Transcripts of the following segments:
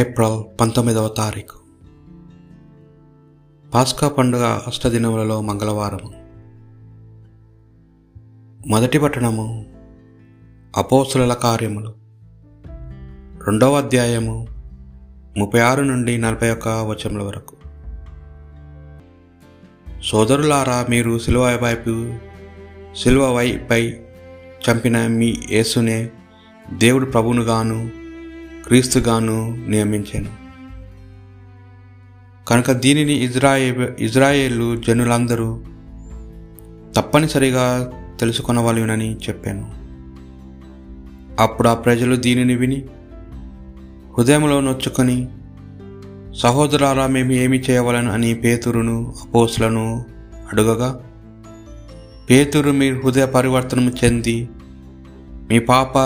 April పంతొమ్మిదవ తారీఖు. పాస్కా పండుగ అష్టదినములలో మంగళవారం మొదటి పట్టణము అపోసుల కార్యములు. రెండవ అధ్యాయము ముప్పై ఆరు నుండి నలభై ఒక్క వచనముల వరకు. సోదరులారా మీరు సిలువ వైపు సిలువ వైపై చంపిన మీ యేసునే దేవుడు ప్రభునుగాను క్రీస్తుగాను నియమించాను. కనుక దీనిని ఇజ్రాయే ఇజ్రాయేలు జనులందరూ తప్పనిసరిగా తెలుసుకొనవలెనని చెప్పాను. అప్పుడు ఆ ప్రజలు దీనిని విని హృదయంలో నొచ్చుకొని సహోదరారా మేము ఏమి చేయవలను? అని పేతురును అపోసులను అడుగగా పేతురు మీ హృదయ పరివర్తనము చెంది మీ పాప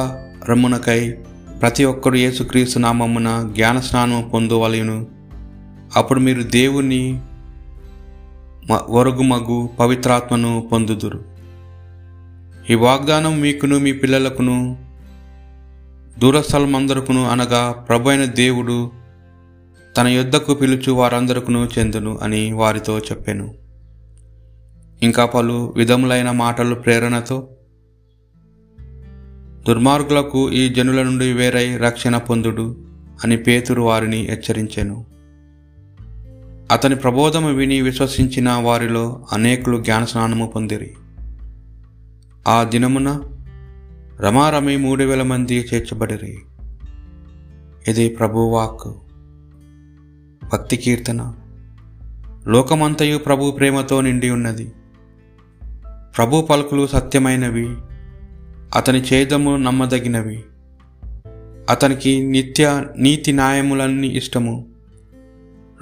రమ్మునకై ప్రతి ఒక్కరు యేసుక్రీస్తు నామమున జ్ఞాన స్నానం పొందవలయును అప్పుడు మీరు దేవుని వరుగుమగు పవిత్రాత్మను పొందుదురు. ఈ వాగ్దానం మీకును మీ పిల్లలకును దూరస్థలమందరుకును అనగా ప్రభు అయిన దేవుడు తన యుద్ధకు పిలుచు వారందరికును చెందును అని వారితో చెప్పాను. ఇంకా పలు విధములైన మాటలు ప్రేరణతో దుర్మార్గులకు ఈ జనుల నుండి వేరై రక్షణ పొందుడు అని పేతురు వారిని హెచ్చరించెను. అతని ప్రబోధము విని విశ్వసించిన వారిలో అనేకులు జ్ఞానస్నానము పొందిరి. ఆ దినమున రమారమి మూడు వేల మంది చేర్చబడిరి. ఇది ప్రభువాక్ భక్తి కీర్తన. లోకమంతయు ప్రభు ప్రేమతో నిండి ఉన్నది. ప్రభు పలుకులు సత్యమైనవి. అతని ఛేదము నమ్మదగినవి. అతనికి నిత్య నీతి న్యాయములన్నీ ఇష్టము.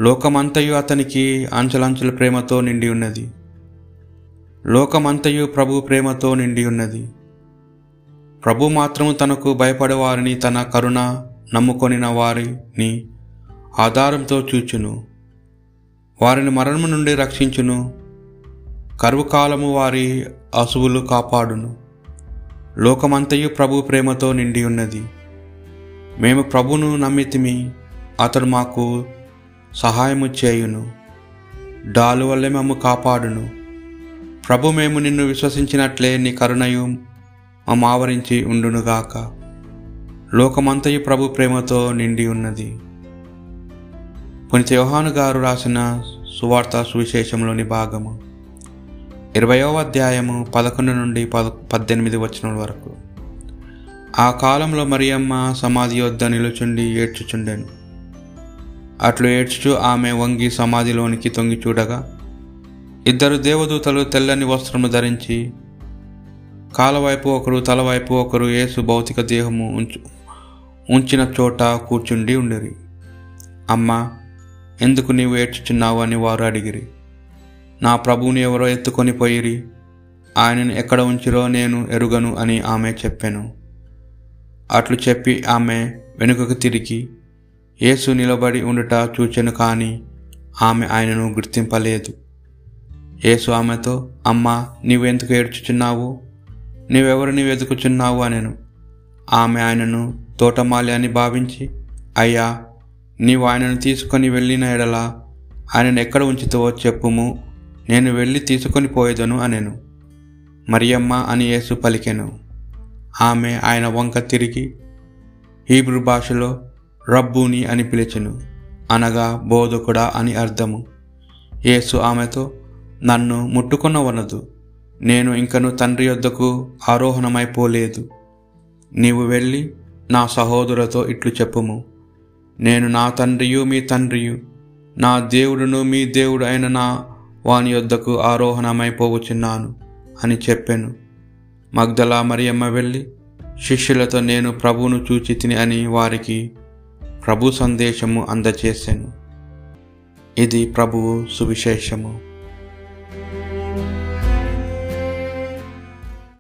లోకమంతయు అతనికి అంచలంచుల ప్రేమతో నిండి ఉన్నది. లోకమంతయు ప్రభు ప్రేమతో నిండి ఉన్నది. ప్రభు మాత్రము తనకు భయపడేవారిని తన కరుణ నమ్ముకొనిన వారిని ఆధారంతో చూచును. వారిని మరణము నుండి రక్షించును. కరువు కాలము వారి అసువులు కాపాడును. లోకమంతయు ప్రభు ప్రేమతో నిండి ఉన్నది మేము ప్రభును నమ్మితిమి అతడు మాకు సహాయము చేయును. డాలు వల్లే మేము కాపాడును. ప్రభు మేము నిన్ను విశ్వసించినట్లే నీ కరుణయు మమ్మ ఆవరించి ఉండునుగాక లోకమంతయు ప్రభు ప్రేమతో నిండి ఉన్నది పునిత యోహాను గారు రాసిన సువార్త సువిశేషంలోని భాగము. ఇరవయో అధ్యాయము పదకొండు నుండి పద పద్దెనిమిది వచ్చిన వరకు. ఆ కాలంలో మరియమ్మ సమాధి వద్ద నిలుచుండి ఏడ్చుచుండెను. అట్లు ఏడ్చుచు ఆమె వంగి సమాధిలోనికి తొంగి చూడగా ఇద్దరు దేవదూతలు తెల్లని వస్త్రము ధరించి కాలవైపు ఒకరు తలవైపు ఒకరు యేసు భౌతిక దేహము ఉంచు ఉంచిన చోట కూర్చుండి ఉండిరి. అమ్మ ఎందుకు నీవు ఏడ్చుచున్నావు అని వారు అడిగిరి. నా ప్రభువుని ఎవరో ఎత్తుకొని పోయిరి. ఆయనను ఎక్కడ ఉంచిరో నేను ఎరుగను అని ఆమె చెప్పాను. అట్లు చెప్పి ఆమె వెనుకకు తిరిగి యేసు నిలబడి ఉండుట చూచెను కానీ ఆమె ఆయనను గుర్తింపలేదు. యేసు ఆమెతో అమ్మా నీవెందుకు ఏడ్చుచున్నావు? నీవెవరిని వెతుకుచున్నావు? అనెను. ఆమె ఆయనను తోటమాలి అని భావించి అయ్యా నీవు ఆయనను తీసుకొని వెళ్ళిన ఎడల ఆయనను ఎక్కడ ఉంచుతో చెప్పుము. నేను వెళ్ళి తీసుకొని పోయేదను అనెను. మరియమ్మ అని యేసు పలికెను. ఆమె ఆయన వంక తిరిగి హీబ్రూ భాషలో రబ్బూని అని పిలిచెను. అనగా బోధకుడా అని అర్థము. యేసు ఆమెతో నన్ను ముట్టుకొనవనదు నేను ఇంకను తండ్రి యొద్దకు ఆరోహణమైపోలేదు నీవు వెళ్ళి నా సహోదరులతో ఇట్లు చెప్పుము. నేను నా తండ్రియు మీ తండ్రియు. నా దేవుడును మీ దేవుడు అయిన నా వాని యొద్దకు ఆరోహణమైపోవచ్చున్నాను అని చెప్పాను. మగ్దలా మరియమ్మ వెళ్ళి శిష్యులతో నేను ప్రభువును చూచి తిని అని వారికి ప్రభు సందేశము అందచేశాను ఇది ప్రభువు సువిశేషము.